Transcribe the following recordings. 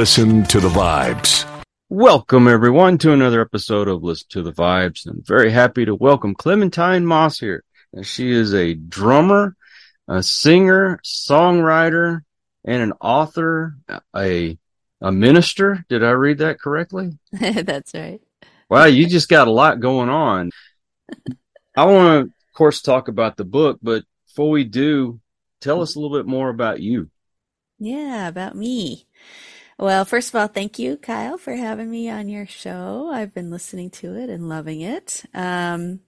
Listen to the vibes. Welcome, everyone, to another episode of Listen to the Vibes. I'm very happy to welcome Clementine Moss here. And she is a drummer, a singer, songwriter, and an author, a, a minister. Did I read that correctly? That's right. Wow, you just got a lot going on. I want to, of course, talk about the book, but before we do, tell us a little bit more about you. Yeah, about me. Well, first of all, thank you, Kyle, for having me on your show. I've been listening to it and loving it. Um,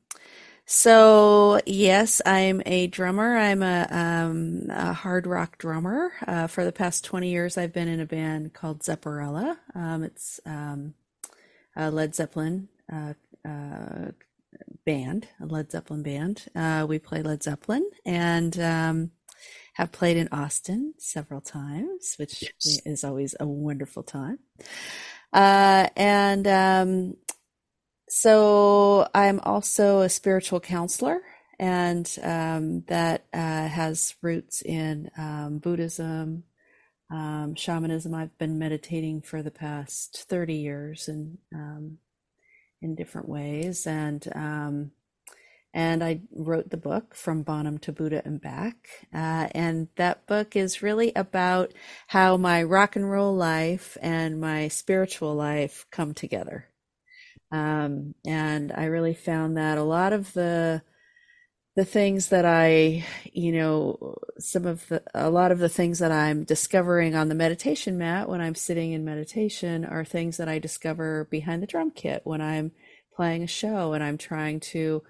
so yes, I'm a drummer. I'm a, um, a hard rock drummer. Uh, for the past 20 years, I've been in a band called Zepparella. Um, it's um, a Led Zeppelin uh, uh, band, a Led Zeppelin band. Uh, we play Led Zeppelin, and um, have played in Austin several times, which yes. is always a wonderful time. Uh, and um, so I'm also a spiritual counselor, and um, that uh, has roots in um, Buddhism, um, shamanism. I've been meditating for the past 30 years and um, in different ways, and um, and I wrote the book From Bonham to Buddha and Back. Uh, and that book is really about how my rock and roll life and my spiritual life come together. Um, and I really found that a lot of the the things that I, you know, some of the, a lot of the things that I'm discovering on the meditation mat when I'm sitting in meditation are things that I discover behind the drum kit when I'm playing a show and I'm trying to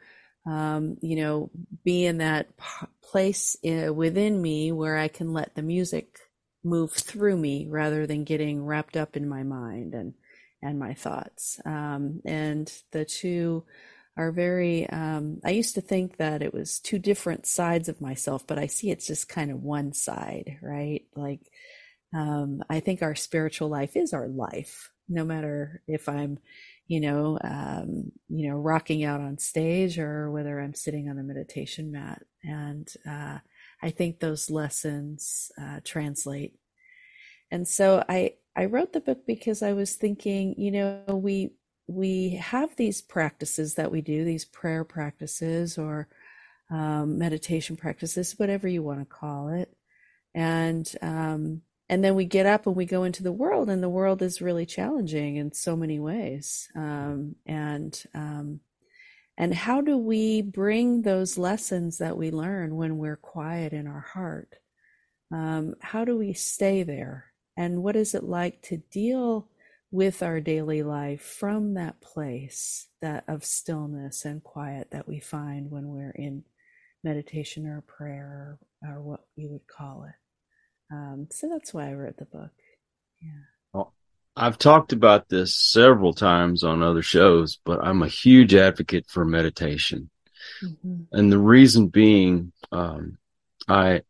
um, you know, be in that p- place uh, within me where I can let the music move through me rather than getting wrapped up in my mind and and my thoughts. Um, and the two are very. Um, I used to think that it was two different sides of myself, but I see it's just kind of one side, right? Like um, I think our spiritual life is our life, no matter if I'm you know, um, you know, rocking out on stage or whether I'm sitting on the meditation mat. And uh, I think those lessons uh, translate. And so I I wrote the book because I was thinking, you know, we we have these practices that we do, these prayer practices or um, meditation practices, whatever you want to call it, and um, and then we get up and we go into the world and the world is really challenging in so many ways. Um, and um, and how do we bring those lessons that we learn when we're quiet in our heart? Um, how do we stay there? And what is it like to deal with our daily life from that place that of stillness and quiet that we find when we're in meditation or prayer or, or what you would call it um, so that's why I wrote the book. Yeah. Well, I've talked about this several times on other shows, but I'm a huge advocate for meditation. Mm-hmm. And the reason being, um, I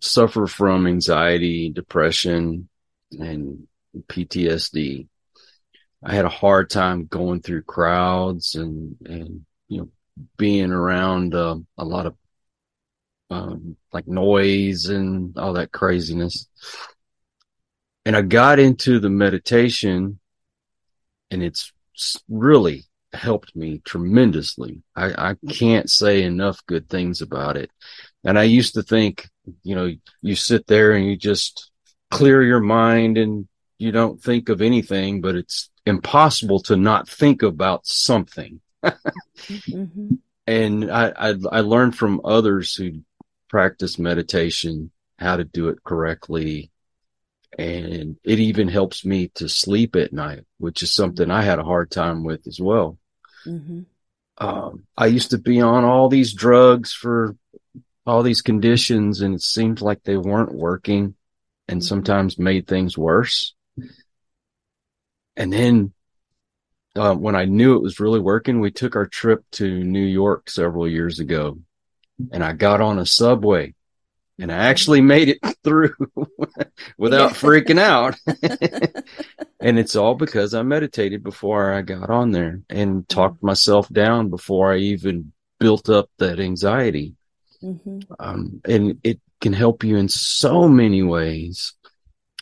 suffer from anxiety, depression, and PTSD. I had a hard time going through crowds and, and, you know, being around uh, a lot of um, like noise and all that craziness. And I got into the meditation and it's really helped me tremendously. I, I can't say enough good things about it. And I used to think, you know, you sit there and you just clear your mind and you don't think of anything, but it's impossible to not think about something. mm-hmm. And I, I, I learned from others who practice meditation, how to do it correctly. And it even helps me to sleep at night, which is something I had a hard time with as well. Mm-hmm. Um, I used to be on all these drugs for all these conditions and it seemed like they weren't working and mm-hmm. sometimes made things worse. And then uh, when I knew it was really working, we took our trip to New York several years ago and I got on a subway and I actually made it through without freaking out. and it's all because I meditated before I got on there and talked myself down before I even built up that anxiety. Mm-hmm. Um, and it can help you in so many ways.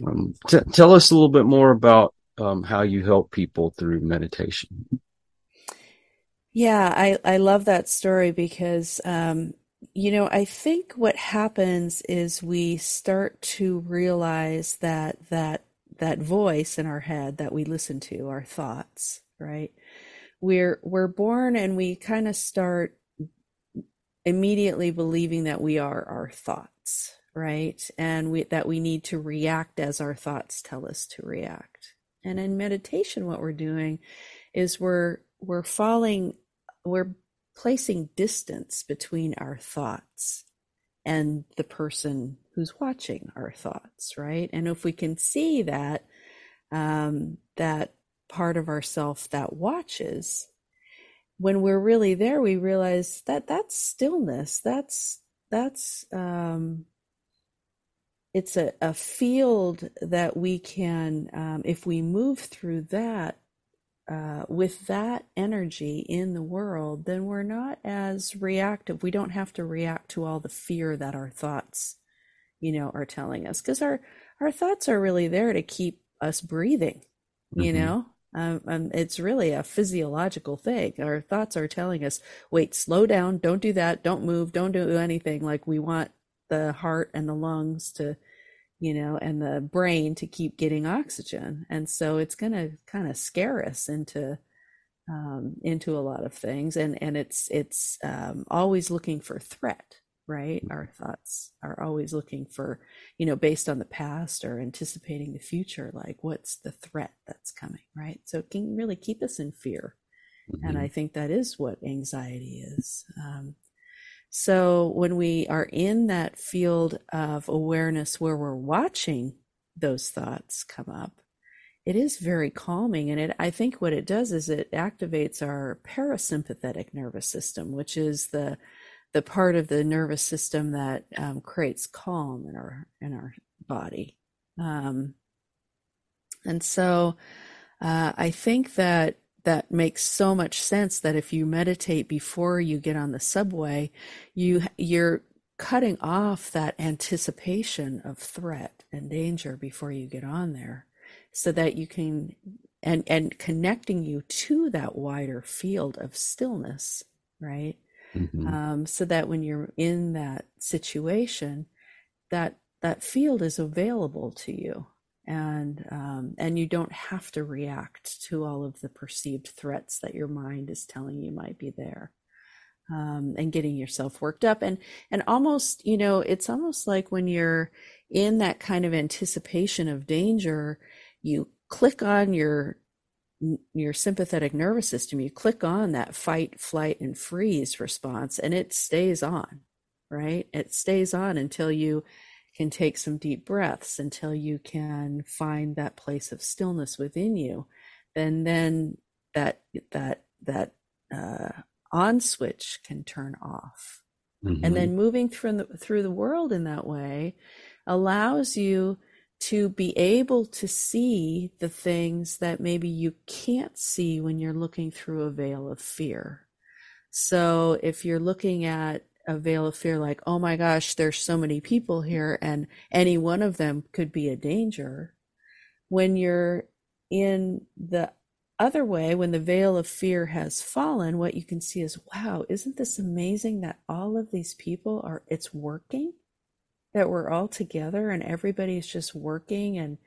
Um, t- tell us a little bit more about um, how you help people through meditation. Yeah, I, I love that story because, um, you know, I think what happens is we start to realize that that that voice in our head that we listen to, our thoughts, right? We're we're born and we kind of start immediately believing that we are our thoughts, right? And we, that we need to react as our thoughts tell us to react. And in meditation, what we're doing is we're we're falling, we're placing distance between our thoughts and the person who's watching our thoughts, right? And if we can see that um, that part of ourself that watches, when we're really there, we realize that that's stillness. That's that's um, it's a, a field that we can, um, if we move through that uh, with that energy in the world, then we're not as reactive. We don't have to react to all the fear that our thoughts, you know, are telling us because our our thoughts are really there to keep us breathing. You mm-hmm. know, um, um, it's really a physiological thing. Our thoughts are telling us, wait, slow down, don't do that, don't move, don't do anything. Like we want the heart and the lungs to, you know, and the brain to keep getting oxygen. And so it's going to kind of scare us into, um, into a lot of things. And, and it's, it's, um, always looking for threat right? Our thoughts are always looking for, you know, based on the past or anticipating the future, like what's the threat that's coming, right? So it can really keep us in fear. Mm-hmm. And I think that is what anxiety is. Um, so when we are in that field of awareness where we're watching those thoughts come up, it is very calming. And it, I think what it does is it activates our parasympathetic nervous system, which is the, the part of the nervous system that um, creates calm in our in our body. Um, and so uh, I think that that makes so much sense that if you meditate before you get on the subway, you you're cutting off that anticipation of threat and danger before you get on there so that you can and and connecting you to that wider field of stillness right mm-hmm. um, so that when you're in that situation, that that field is available to you, and um, and you don't have to react to all of the perceived threats that your mind is telling you might be there. Um, and getting yourself worked up and and almost you know it's almost like when you're in that kind of anticipation of danger you click on your your sympathetic nervous system, you click on that fight, flight, and freeze response, and it stays on, right? It stays on until you can take some deep breaths, until you can find that place of stillness within you. And then that that that uh, on switch can turn off. Mm-hmm. And then moving through the, through the world in that way allows you to be able to see the things that maybe you can't see when you're looking through a veil of fear. So if you're looking at a veil of fear, like, oh my gosh, there's so many people here and any one of them could be a danger. When you're in the other way, when the veil of fear has fallen, what you can see is, wow, isn't this amazing that all of these people are, it's working? that we're all together and everybody's just working and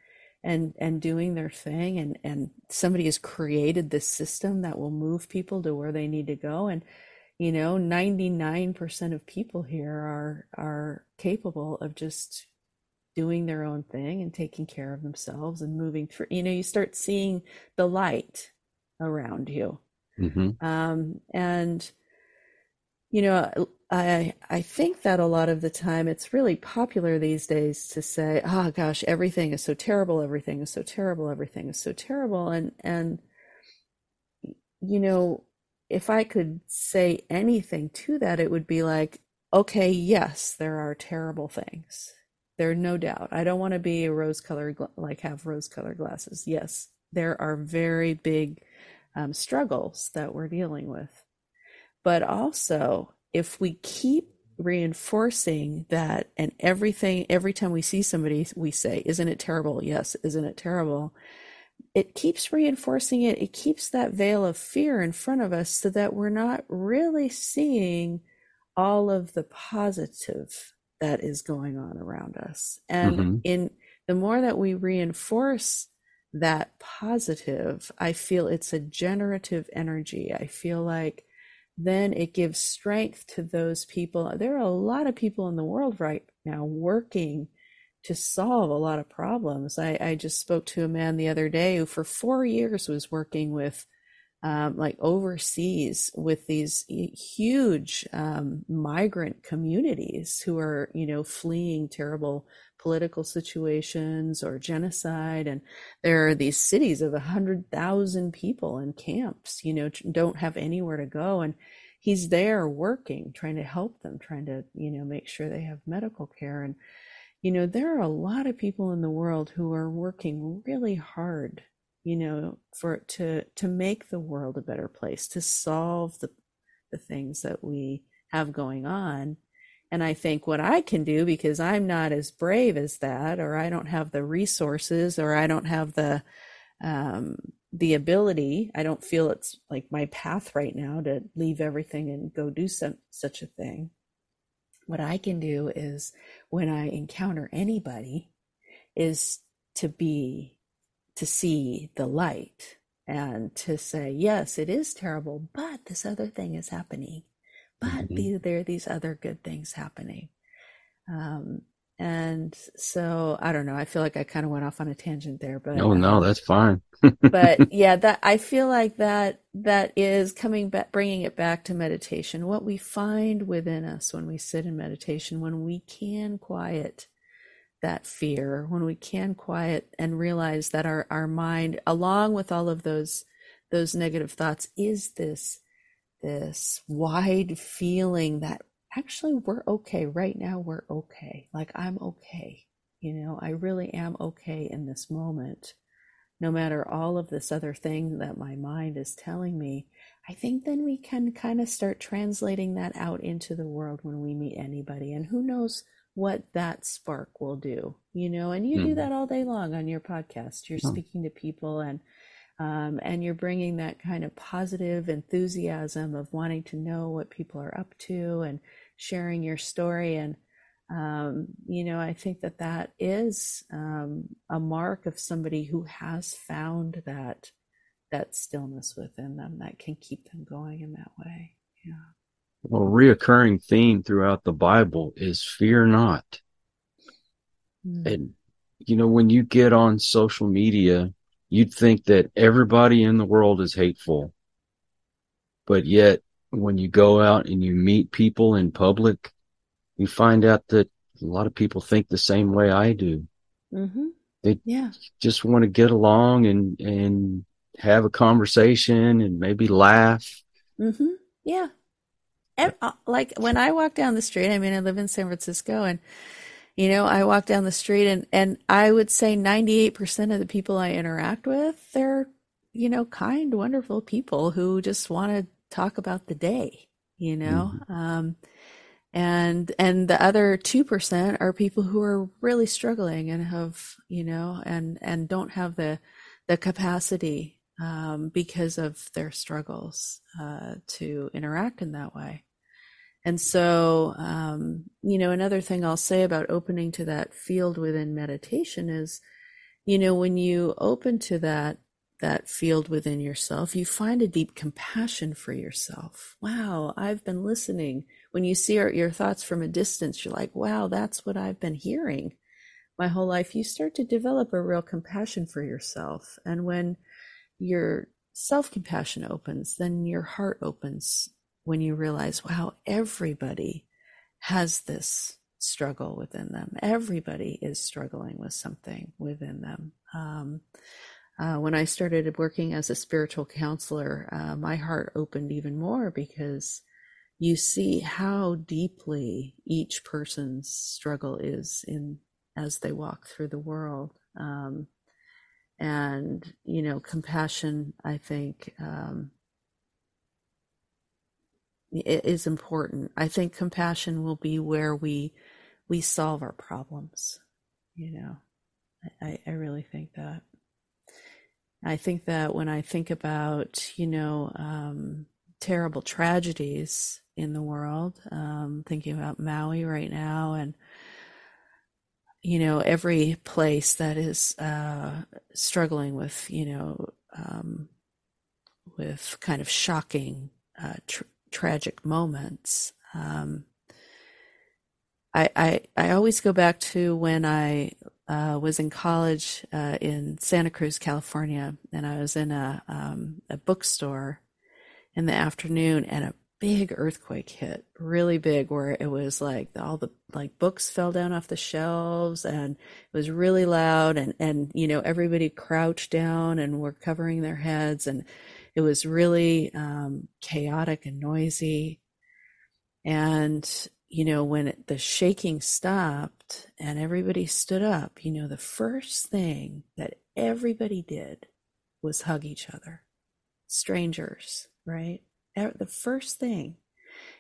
and and doing their thing and and somebody has created this system that will move people to where they need to go and you know 99% of people here are are capable of just doing their own thing and taking care of themselves and moving through you know you start seeing the light around you mm-hmm. um, and you know I I think that a lot of the time it's really popular these days to say, "Oh gosh, everything is so terrible, everything is so terrible, everything is so terrible." And and you know, if I could say anything to that, it would be like, "Okay, yes, there are terrible things. There no doubt. I don't want to be a rose-colored like have rose-colored glasses. Yes, there are very big um, struggles that we're dealing with, but also if we keep reinforcing that and everything every time we see somebody we say isn't it terrible yes isn't it terrible it keeps reinforcing it it keeps that veil of fear in front of us so that we're not really seeing all of the positive that is going on around us and mm-hmm. in the more that we reinforce that positive i feel it's a generative energy i feel like then it gives strength to those people. There are a lot of people in the world right now working to solve a lot of problems. I, I just spoke to a man the other day who, for four years, was working with um, like overseas with these huge um, migrant communities who are, you know, fleeing terrible political situations or genocide. And there are these cities of a hundred thousand people in camps, you know, don't have anywhere to go. And he's there working, trying to help them, trying to, you know, make sure they have medical care. And, you know, there are a lot of people in the world who are working really hard, you know, for to to make the world a better place, to solve the the things that we have going on and I think what I can do, because I'm not as brave as that, or I don't have the resources, or I don't have the um, the ability, I don't feel it's like my path right now to leave everything and go do some, such a thing. What I can do is when I encounter anybody, is to be to see the light and to say, yes, it is terrible, but this other thing is happening but mm-hmm. there are these other good things happening. Um, and so I don't know. I feel like I kind of went off on a tangent there, but oh no, um, that's fine. but yeah, that I feel like that that is coming back, bringing it back to meditation. What we find within us when we sit in meditation, when we can quiet that fear, when we can quiet and realize that our our mind, along with all of those those negative thoughts, is this this wide feeling that actually we're okay right now we're okay like i'm okay you know i really am okay in this moment no matter all of this other thing that my mind is telling me i think then we can kind of start translating that out into the world when we meet anybody and who knows what that spark will do you know and you mm. do mm-hmm. that all day long on your podcast you're oh. speaking to people and um, and you're bringing that kind of positive enthusiasm of wanting to know what people are up to and sharing your story. And um, you know i think that that is um, a mark of somebody who has found that that stillness within them that can keep them going in that way. Yeah. Well reoccurring theme throughout the bible is fear not. Mm. and you know when you get on social media you'd think that everybody in the world is hateful. But yet, when you go out and you meet people in public, you find out that a lot of people think the same way I do. Mm-hmm. They yeah. just want to get along and, and have a conversation and maybe laugh. Mm-hmm. Yeah. And, uh, like when I walk down the street, I mean, I live in San Francisco and you know, I walk down the street and, and I would say 98% of the people I interact with, they're, you know, kind, wonderful people who just want to talk about the day, you know? Mm-hmm. Um, and, and the other 2% are people who are really struggling and have, you know, and, and don't have the, the capacity, um, because of their struggles, uh, to interact in that way. And so, um, you know, another thing I'll say about opening to that field within meditation is, you know, when you open to that that field within yourself, you find a deep compassion for yourself. Wow, I've been listening. When you see your, your thoughts from a distance, you're like, wow, that's what I've been hearing my whole life. You start to develop a real compassion for yourself. And when your self compassion opens, then your heart opens when you realize, wow, everybody has this struggle within them. Everybody is struggling with something within them. Um, uh, when I started working as a spiritual counselor, uh, my heart opened even more because you see how deeply each person's struggle is in as they walk through the world. Um, and you know, compassion, I think, um, is important. I think compassion will be where we we solve our problems. You know, I, I really think that. I think that when I think about, you know, um, terrible tragedies in the world, um, thinking about Maui right now and, you know, every place that is uh, struggling with, you know, um, with kind of shocking, uh, tr- tragic moments. Um, I, I, I always go back to when I uh, was in college uh, in Santa Cruz, California, and I was in a um, a bookstore in the afternoon, and a big earthquake hit, really big, where it was like all the like books fell down off the shelves, and it was really loud, and and you know everybody crouched down and were covering their heads, and it was really um, chaotic and noisy, and you know, when it, the shaking stopped and everybody stood up, you know, the first thing that everybody did was hug each other. Strangers, right? The first thing.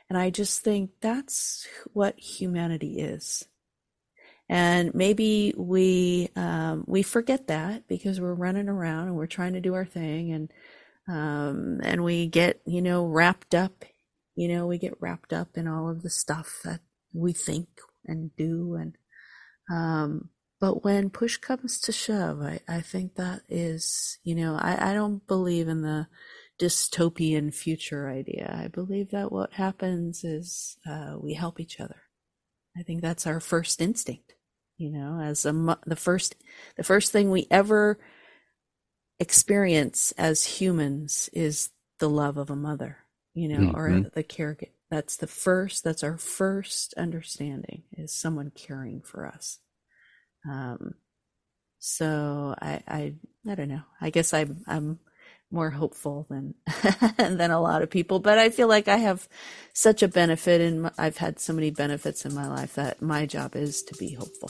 And I just think that's what humanity is. And maybe we um, we forget that because we're running around and we're trying to do our thing, and um, and we get you know wrapped up you know, we get wrapped up in all of the stuff that we think and do. And, um, but when push comes to shove, I, I think that is, you know, I, I don't believe in the dystopian future idea. I believe that what happens is uh, we help each other. I think that's our first instinct. You know, as a the first the first thing we ever experience as humans is the love of a mother you know, mm-hmm. or the care. That's the first, that's our first understanding is someone caring for us. Um, so I, I, I don't know. I guess I'm, I'm more hopeful than, than a lot of people, but I feel like I have such a benefit and I've had so many benefits in my life that my job is to be hopeful.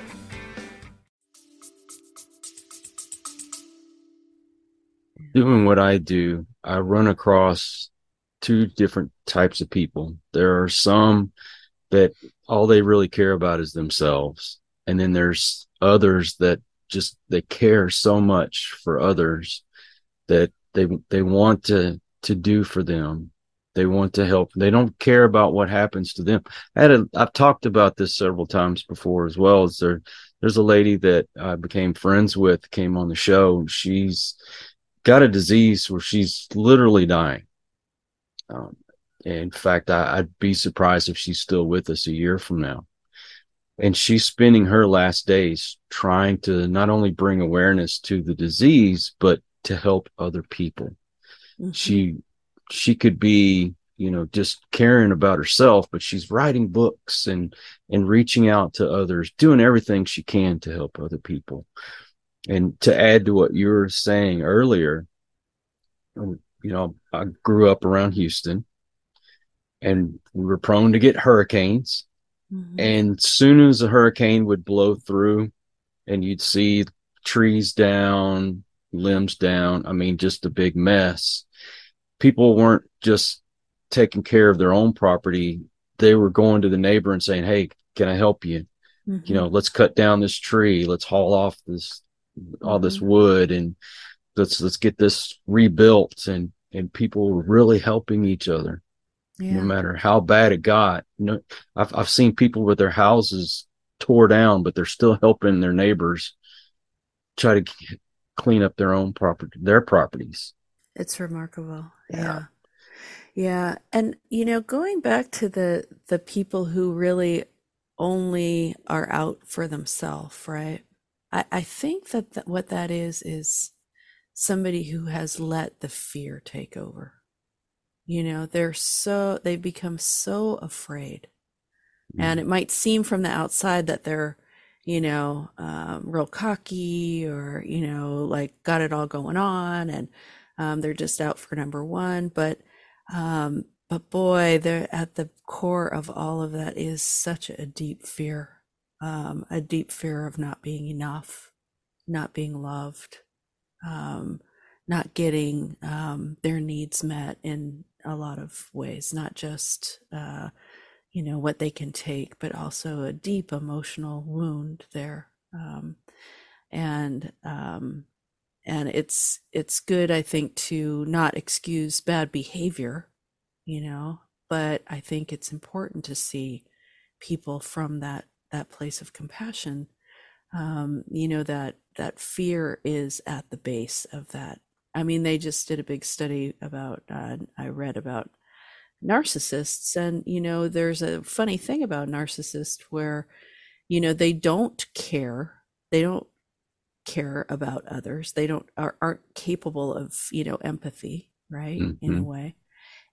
Doing what I do, I run across two different types of people. There are some that all they really care about is themselves. And then there's others that just they care so much for others that they they want to to do for them. They want to help. They don't care about what happens to them. I had a, I've talked about this several times before as well. As there, there's a lady that I became friends with, came on the show. She's got a disease where she's literally dying. Um, in fact, I, would be surprised if she's still with us a year from now. And she's spending her last days trying to not only bring awareness to the disease, but to help other people. Mm-hmm. She, she could be, you know, just caring about herself, but she's writing books and, and reaching out to others, doing everything she can to help other people. And to add to what you were saying earlier, you know, I grew up around Houston and we were prone to get hurricanes. Mm-hmm. And soon as a hurricane would blow through and you'd see trees down, limbs down, I mean, just a big mess. People weren't just taking care of their own property. They were going to the neighbor and saying, Hey, can I help you? Mm-hmm. You know, let's cut down this tree. Let's haul off this all this mm-hmm. wood and let's let's get this rebuilt and and people really helping each other yeah. no matter how bad it got you know I've, I've seen people with their houses tore down but they're still helping their neighbors try to clean up their own property their properties it's remarkable yeah. yeah yeah and you know going back to the the people who really only are out for themselves right I, I think that th- what that is is somebody who has let the fear take over. You know, they're so, they've become so afraid. Mm. And it might seem from the outside that they're, you know, um, real cocky or, you know, like got it all going on and um, they're just out for number one. But, um, but boy, they're at the core of all of that is such a deep fear, um, a deep fear of not being enough, not being loved, um, not getting um, their needs met in a lot of ways, not just uh, you know what they can take, but also a deep emotional wound there. Um, and um, and it's it's good, I think, to not excuse bad behavior, you know, but I think it's important to see people from that that place of compassion. Um, you know that that fear is at the base of that I mean, they just did a big study about, uh, I read about narcissists. And, you know, there's a funny thing about narcissists where, you know, they don't care. They don't care about others. They don't, are, aren't capable of, you know, empathy, right? Mm-hmm. In a mm-hmm. way.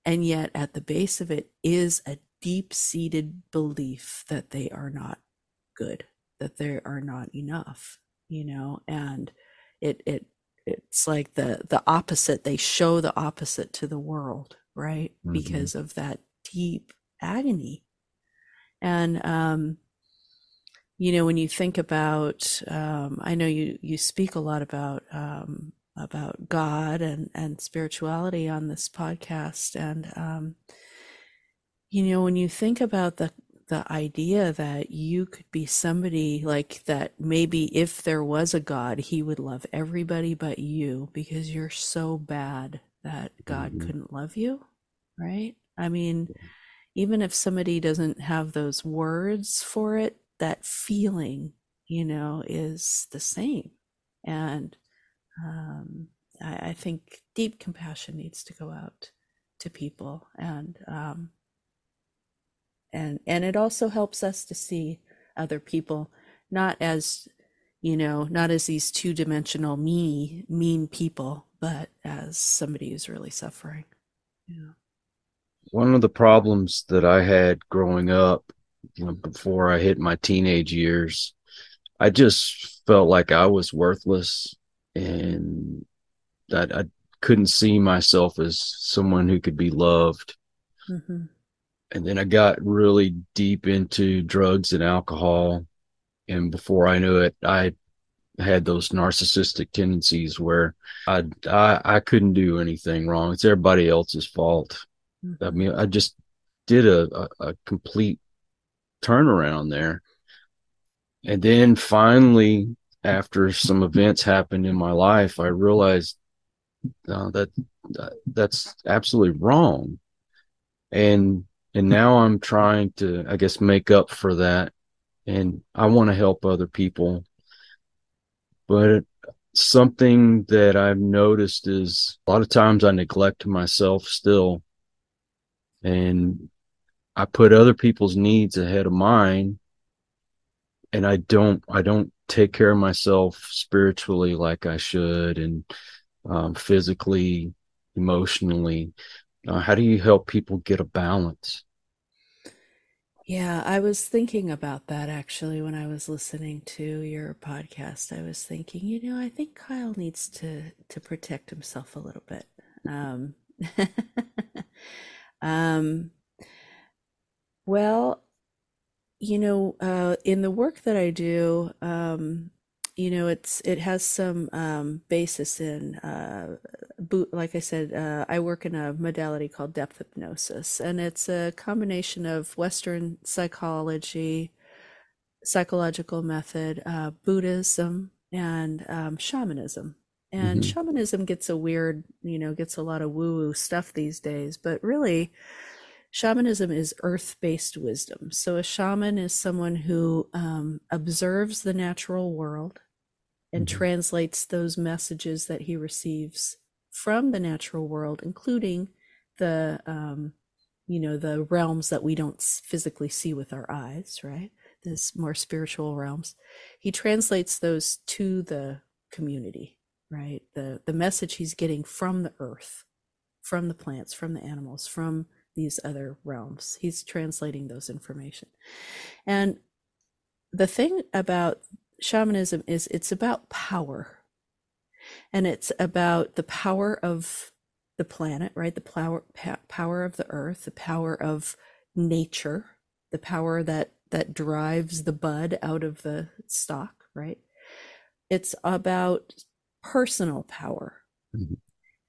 And yet at the base of it is a deep seated belief that they are not good, that they are not enough, you know, and it, it it's like the the opposite they show the opposite to the world right? Mm-hmm. because of that deep agony. And um you know when you think about um i know you you speak a lot about um about god and and spirituality on this podcast. And um you know when you think about the the idea that you could be somebody like that maybe if there was a god he would love everybody but you because you're so bad that god mm-hmm. couldn't love you right? I mean even if somebody doesn't have those words for it that feeling you know is the same. And um, I, I, think deep compassion needs to go out to people. And um, and and it also helps us to see other people not as you know not as these two-dimensional me mean people but as somebody who's really suffering. Yeah. One of the problems that i had growing up you know, before i hit my teenage years i just felt like i was worthless and that i couldn't see myself as someone who could be loved. Mm-hmm and then I got really deep into drugs and alcohol. And before I knew it, I had those narcissistic tendencies where I, I, I couldn't do anything wrong. It's everybody else's fault. Mm-hmm. I mean, I just did a, a, a complete turnaround there. And then finally, after some events happened in my life, I realized uh, that uh, that's absolutely wrong. And and now I'm trying to, I guess, make up for that. And I want to help other people. But something that I've noticed is a lot of times I neglect myself still. And I put other people's needs ahead of mine. And I don't, I don't take care of myself spiritually like I should and um, physically, emotionally. Uh, how do you help people get a balance? Yeah, I was thinking about that actually when I was listening to your podcast. I was thinking, you know, I think Kyle needs to to protect himself a little bit. Um, um, well, you know, uh, in the work that I do, um, you know it's it has some um, basis in uh, boot like i said uh, i work in a modality called depth hypnosis and it's a combination of western psychology psychological method uh, buddhism and um, shamanism and mm-hmm. shamanism gets a weird you know gets a lot of woo woo stuff these days but really shamanism is earth based wisdom so a shaman is someone who um, observes the natural world and mm-hmm. translates those messages that he receives from the natural world, including the um, you know the realms that we don't physically see with our eyes, right? This more spiritual realms. He translates those to the community, right? The the message he's getting from the earth, from the plants, from the animals, from these other realms. He's translating those information. And the thing about shamanism is it's about power. And it's about the power of the planet, right? The power power of the earth, the power of nature, the power that that drives the bud out of the stock, right? It's about personal power. Mm-hmm.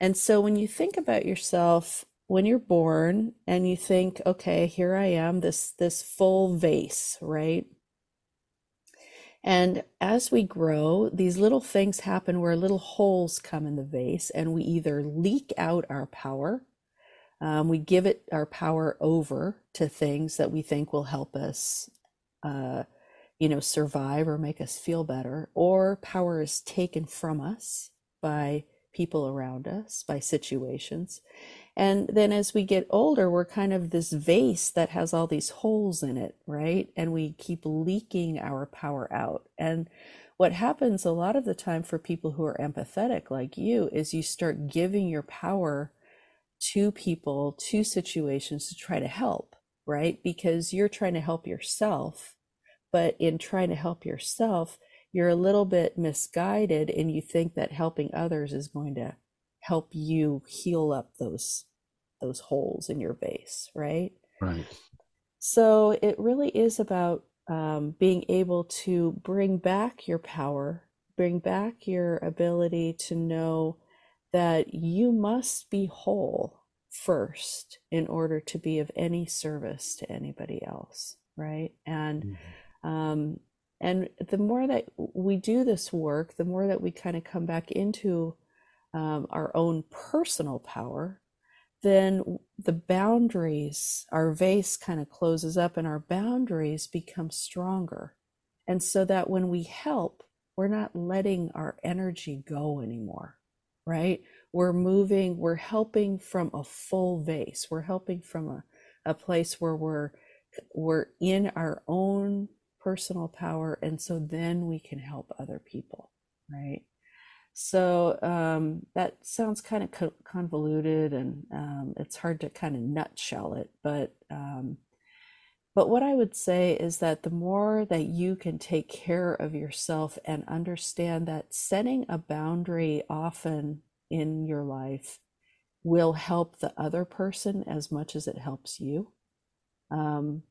And so when you think about yourself when you're born and you think, okay, here I am, this this full vase, right? And as we grow, these little things happen where little holes come in the vase, and we either leak out our power, um, we give it our power over to things that we think will help us, uh, you know, survive or make us feel better, or power is taken from us by people around us, by situations. And then as we get older, we're kind of this vase that has all these holes in it, right? And we keep leaking our power out. And what happens a lot of the time for people who are empathetic like you is you start giving your power to people, to situations to try to help, right? Because you're trying to help yourself. But in trying to help yourself, you're a little bit misguided and you think that helping others is going to help you heal up those those holes in your base, right? Right. So it really is about um, being able to bring back your power, bring back your ability to know that you must be whole first in order to be of any service to anybody else, right? And mm-hmm. um, and the more that we do this work, the more that we kind of come back into um, our own personal power, then the boundaries, our vase kind of closes up and our boundaries become stronger. And so that when we help, we're not letting our energy go anymore, right? We're moving, we're helping from a full vase. We're helping from a, a place where we're we're in our own personal power and so then we can help other people right so um, that sounds kind of co- convoluted and um, it's hard to kind of nutshell it, but um, but what I would say is that the more that you can take care of yourself and understand that setting a boundary often in your life will help the other person as much as it helps you. Um,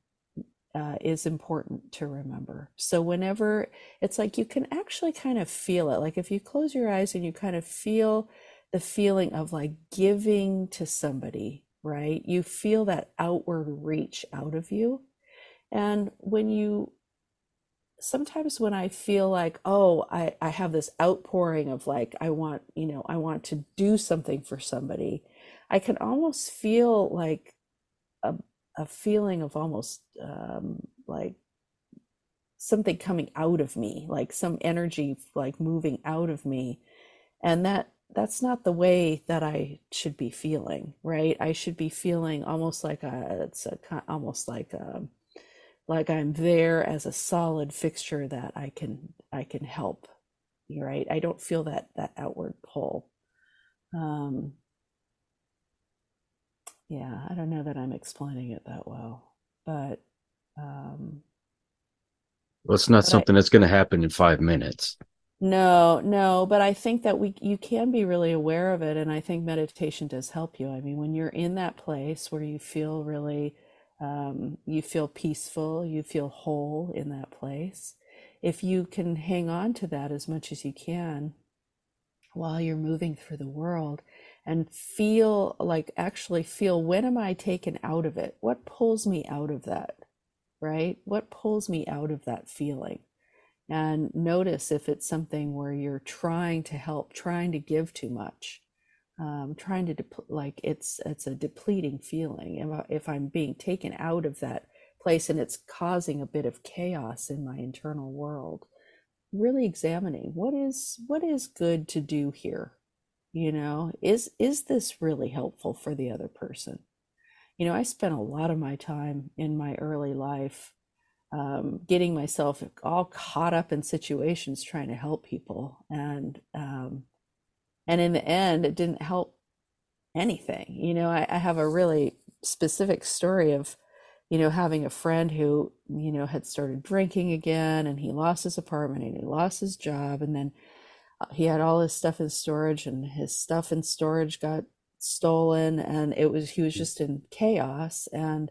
uh, is important to remember. So, whenever it's like you can actually kind of feel it, like if you close your eyes and you kind of feel the feeling of like giving to somebody, right? You feel that outward reach out of you. And when you sometimes when I feel like, oh, I, I have this outpouring of like, I want, you know, I want to do something for somebody, I can almost feel like a, feeling of almost um, like something coming out of me like some energy like moving out of me. And that that's not the way that i should be feeling right? I should be feeling almost like a it's a almost like a um, like i'm there as a solid fixture that i can i can help right? I don't feel that that outward pull. Um yeah, I don't know that I'm explaining it that well, but um, well, it's not something I, that's going to happen in five minutes. No, no, but I think that we you can be really aware of it, and I think meditation does help you. I mean, when you're in that place where you feel really, um, you feel peaceful, you feel whole in that place. If you can hang on to that as much as you can while you're moving through the world, and feel like actually feel when am I taken out of it? What pulls me out of that? Right? What pulls me out of that feeling? And notice if it's something where you're trying to help, trying to give too much, um, trying to dep- like it's it's a depleting feeling. If I'm being taken out of that place and it's causing a bit of chaos in my internal world, really examining what is what is good to do here you know is is this really helpful for the other person you know i spent a lot of my time in my early life um, getting myself all caught up in situations trying to help people and um, And in the end, it didn't help anything. You know, I, I have a really specific story of, you know, having a friend who, you know, had started drinking again and he lost his apartment and he lost his job. And then he had all his stuff in storage and his stuff in storage got stolen and it was, he was just in chaos. And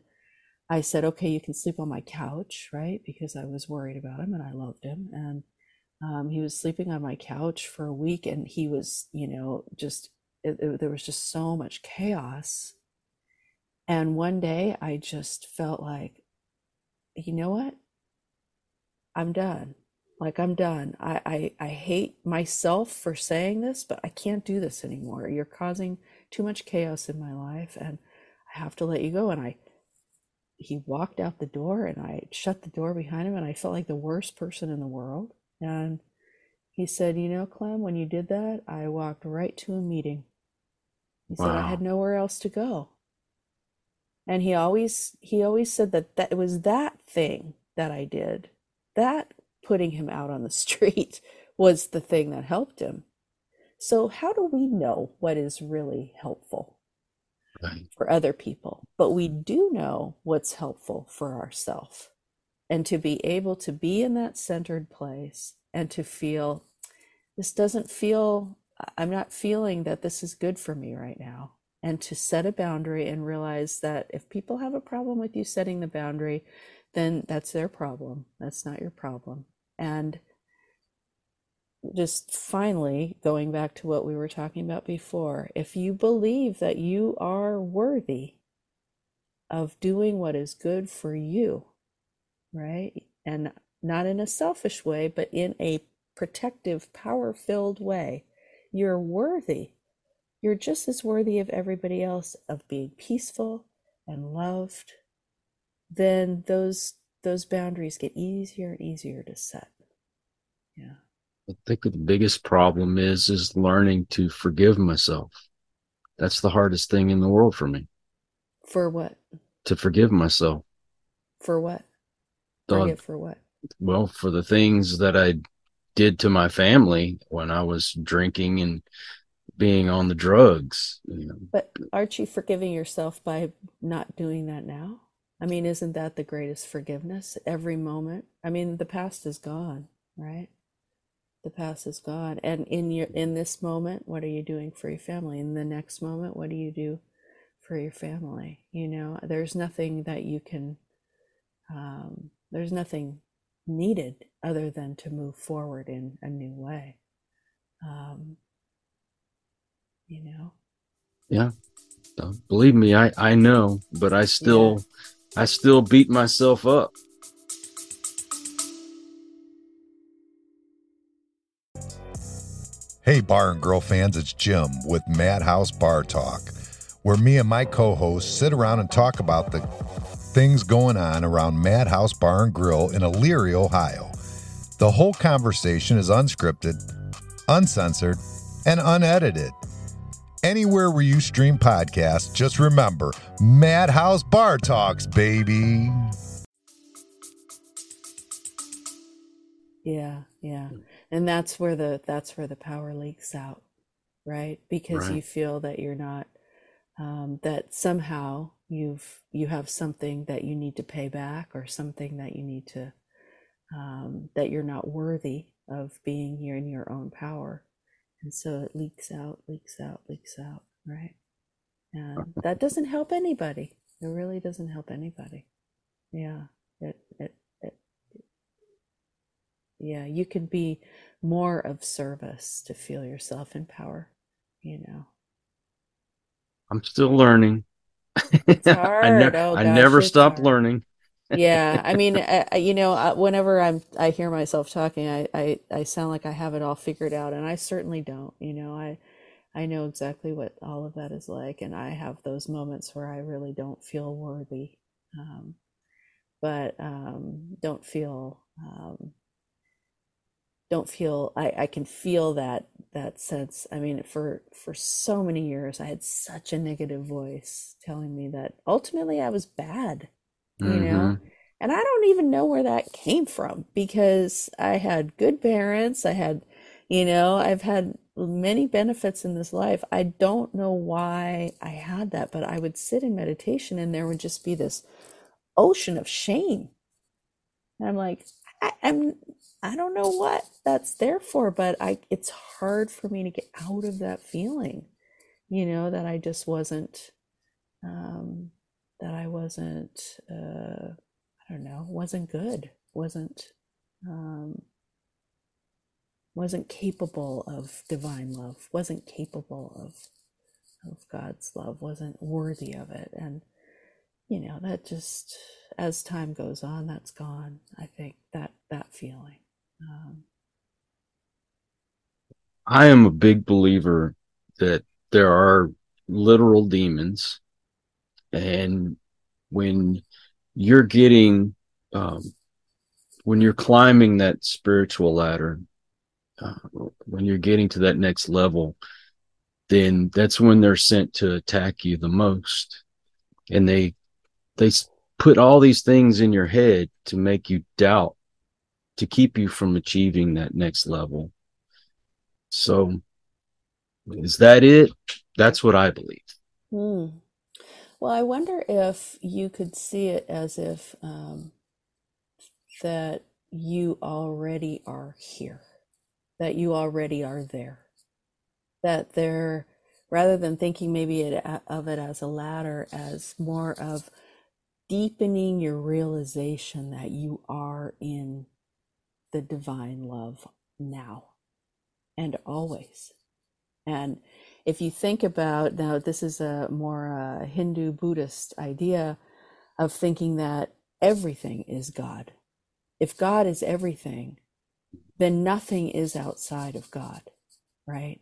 I said, okay, you can sleep on my couch, right? Because I was worried about him and I loved him. And um, he was sleeping on my couch for a week and he was, you know, just, it, it, there was just so much chaos. And one day I just felt like, you know what? I'm done. Like I'm done. I, I, I hate myself for saying this, but I can't do this anymore. You're causing too much chaos in my life and I have to let you go. And I, he walked out the door and I shut the door behind him and I felt like the worst person in the world. And he said, You know, Clem, when you did that, I walked right to a meeting. He wow. said I had nowhere else to go. And he always he always said that that it was that thing that I did. That putting him out on the street was the thing that helped him. So how do we know what is really helpful? right. for other people, but we do know what's helpful for ourselves. And to be able to be in that centered place and to feel this doesn't feel, I'm not feeling that this is good for me right now. And to set a boundary and realize that if people have a problem with you setting the boundary, then that's their problem. That's not your problem. And just finally going back to what we were talking about before if you believe that you are worthy of doing what is good for you right? And not in a selfish way but in a protective power filled way you're worthy. You're just as worthy of everybody else of being peaceful and loved then those those boundaries get easier and easier to set yeah I think the biggest problem is is learning to forgive myself. That's the hardest thing in the world for me. For what? To forgive myself. For what? Forgive for what? Well, for the things that I did to my family when I was drinking and being on the drugs. You know. But aren't you forgiving yourself by not doing that now? I mean, isn't that the greatest forgiveness? Every moment. I mean, the past is gone, right? the past is gone and in your in this moment what are you doing for your family in the next moment what do you do for your family you know there's nothing that you can um, there's nothing needed other than to move forward in a new way um, you know yeah believe me i i know but i still yeah. I still beat myself up Hey, Bar and Grill fans, it's Jim with Madhouse Bar Talk, where me and my co hosts sit around and talk about the things going on around Madhouse Bar and Grill in Elyria, Ohio. The whole conversation is unscripted, uncensored, and unedited. Anywhere where you stream podcasts, just remember Madhouse Bar Talks, baby. Yeah, yeah and that's where the that's where the power leaks out right because right. you feel that you're not um, that somehow you've you have something that you need to pay back or something that you need to um, that you're not worthy of being here in your own power and so it leaks out leaks out leaks out right? And uh-huh. that doesn't help anybody. It really doesn't help anybody. Yeah it it it, yeah you can be more of service to feel yourself in power you know? I'm still learning. It's hard. I, ne- oh, I never stop learning yeah i mean I, you know whenever i'm i hear myself talking I, I i sound like i have it all figured out and i certainly don't you know i i know exactly what all of that is like and i have those moments where i really don't feel worthy um, but um, don't feel um, don't feel I, I can feel that that sense. I mean for for so many years i had such a negative voice telling me that ultimately i was bad you mm-hmm. know and i don't even know where that came from because i had good parents i had you know i've had many benefits in this life. I don't know why I had that, but I would sit in meditation and there would just be this ocean of shame. And I'm like, I, I'm I don't know what that's there for, but I it's hard for me to get out of that feeling, you know, that I just wasn't um that I wasn't uh I don't know, wasn't good, wasn't um wasn't capable of divine love, wasn't capable of of God's love, wasn't worthy of it. And you know, that just as time goes on, that's gone. I think that that feeling. Um, I am a big believer that there are literal demons, and when you're getting, um, when you're climbing that spiritual ladder, uh, when you're getting to that next level, then that's when they're sent to attack you the most, and they they put all these things in your head to make you doubt to keep you from achieving that next level. So, is that it? That's what I believe. Hmm. Well, I wonder if you could see it as if um, that you already are here, that you already are there, that there, rather than thinking maybe it, of it as a ladder, as more of deepening your realization that you are in the divine love now and always. And if you think about now, this is a more uh, Hindu Buddhist idea of thinking that everything is God. If God is everything, then nothing is outside of God, right?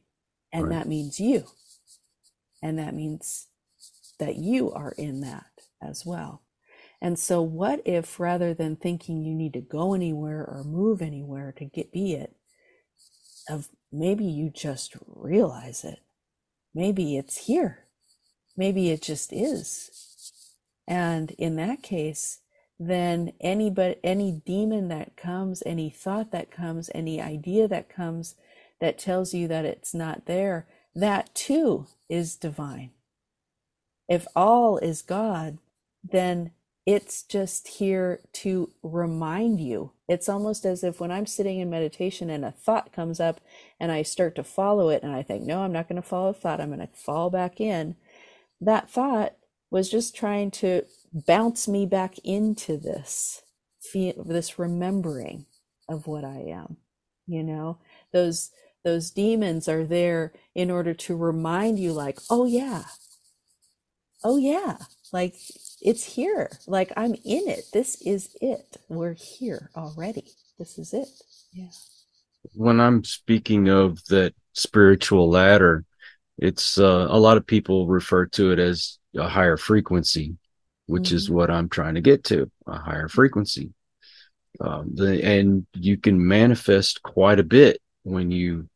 And right. that means you. And that means that you are in that as well. And so, what if rather than thinking you need to go anywhere or move anywhere to get be it, of maybe you just realize it. Maybe it's here. Maybe it just is. And in that case, then any but any demon that comes, any thought that comes, any idea that comes that tells you that it's not there, that too is divine. If all is God, then it's just here to remind you. It's almost as if when I'm sitting in meditation and a thought comes up and I start to follow it and I think, no, I'm not going to follow thought. I'm going to fall back in. That thought was just trying to bounce me back into this, this remembering of what I am. You know, those, those demons are there in order to remind you like, oh yeah, oh yeah, like it's here. Like I'm in it. This is it. We're here already. This is it. Yeah. When I'm speaking of that spiritual ladder, it's uh, a lot of people refer to it as a higher frequency, which mm-hmm. is what I'm trying to get to a higher frequency. Um, the, and you can manifest quite a bit when you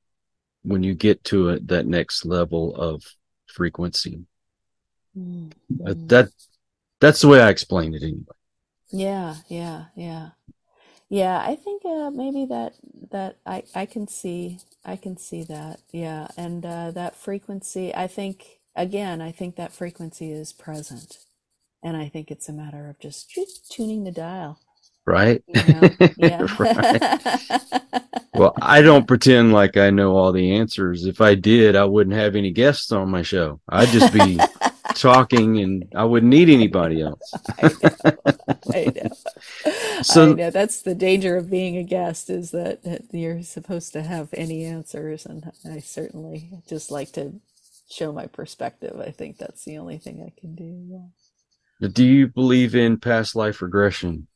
when you get to a, that next level of frequency. Mm-hmm. Uh, that that's the way I explained it anyway. Yeah, yeah, yeah. Yeah, I think uh, maybe that that I I can see I can see that. Yeah, and uh, that frequency. I think again, I think that frequency is present, and I think it's a matter of just tuning the dial. Right. You know? Yeah. right. well, I don't pretend like I know all the answers. If I did, I wouldn't have any guests on my show. I'd just be talking and I wouldn't need anybody else. I know. I know. So I know. that's the danger of being a guest is that, you're supposed to have any answers. And I certainly just like to show my perspective. I think that's the only thing I can do. Yeah. Do you believe in past life regression?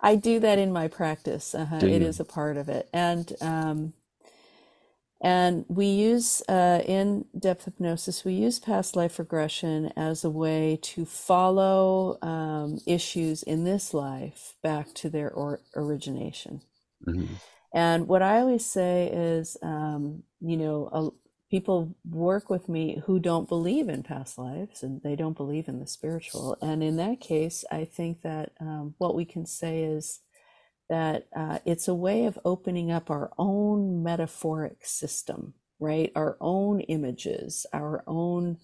I do that in my practice. Uh-huh. It is a part of it. And, um, and we use uh, in depth hypnosis, we use past life regression as a way to follow um, issues in this life back to their or- origination. Mm-hmm. And what I always say is, um, you know, a, people work with me who don't believe in past lives and they don't believe in the spiritual. And in that case, I think that um, what we can say is, that uh, it's a way of opening up our own metaphoric system right? Our own images, our own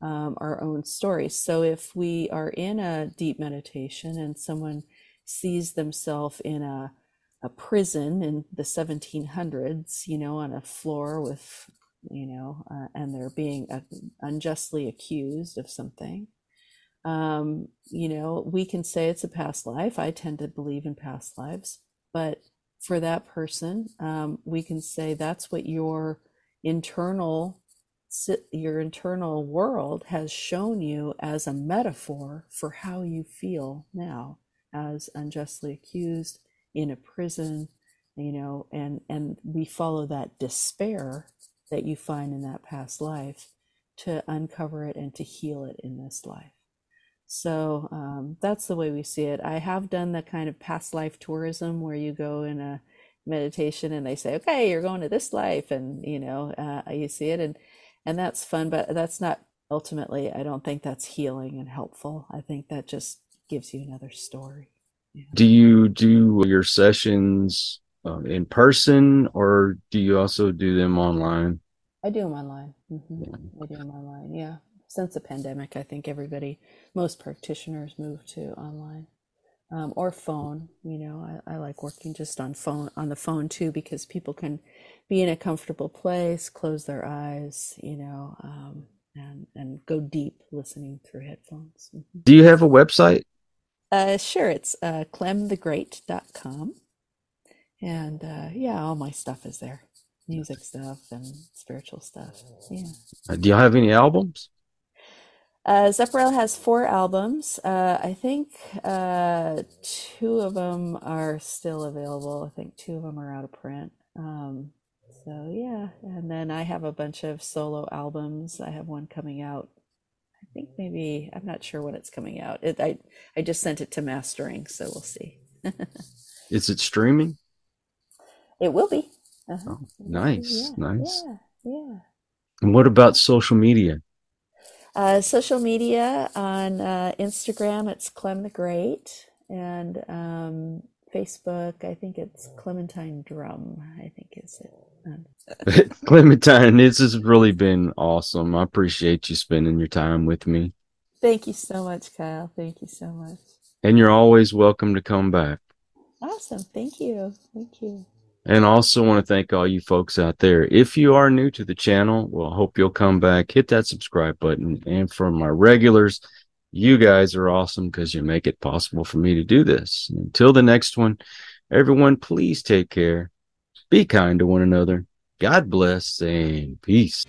um, our own stories. So if we are in a deep meditation and someone sees themselves in a a prison in the 1700s, you know, on a floor with, you know, uh, and they're being uh, unjustly accused of something, um, you know, we can say it's a past life. I tend to believe in past lives, but for that person, um, we can say that's what your internal your internal world has shown you as a metaphor for how you feel now as unjustly accused in a prison you know and and we follow that despair that you find in that past life to uncover it and to heal it in this life so um, that's the way we see it i have done the kind of past life tourism where you go in a meditation and they say okay you're going to this life and you know uh, you see it and and that's fun but that's not ultimately i don't think that's healing and helpful i think that just gives you another story yeah. do you do your sessions uh, in person or do you also do them online i do them online mm-hmm. yeah. i do them online yeah since the pandemic i think everybody most practitioners move to online um, or phone. You know, I, I, like working just on phone on the phone too because people can be in a comfortable place, close their eyes, you know, um, and and go deep listening through headphones. Mm-hmm. Do you have a website? Uh, sure, it's uh, clemthegreat.com. And uh, yeah, all my stuff is there music stuff and spiritual stuff. Yeah. Uh, do you have any albums? Uh, has four albums. Uh, I think uh, two of them are still available. I think two of them are out of print. Um, so yeah, and then I have a bunch of solo albums. I have one coming out. I think maybe I'm not sure when it's coming out. It, I I just sent it to mastering, so we'll see. Is it streaming? It will be. Uh-huh. Oh, nice, yeah, nice. Yeah, yeah. And what about social media? Uh, social media on uh, Instagram, it's Clem the Great, and um, Facebook, I think it's Clementine Drum. I think is it. Clementine, this has really been awesome. I appreciate you spending your time with me. Thank you so much, Kyle. Thank you so much. And you're always welcome to come back. Awesome. Thank you. Thank you. And also want to thank all you folks out there. If you are new to the channel, well, I hope you'll come back, hit that subscribe button. And for my regulars, you guys are awesome because you make it possible for me to do this. Until the next one, everyone, please take care. Be kind to one another. God bless and peace.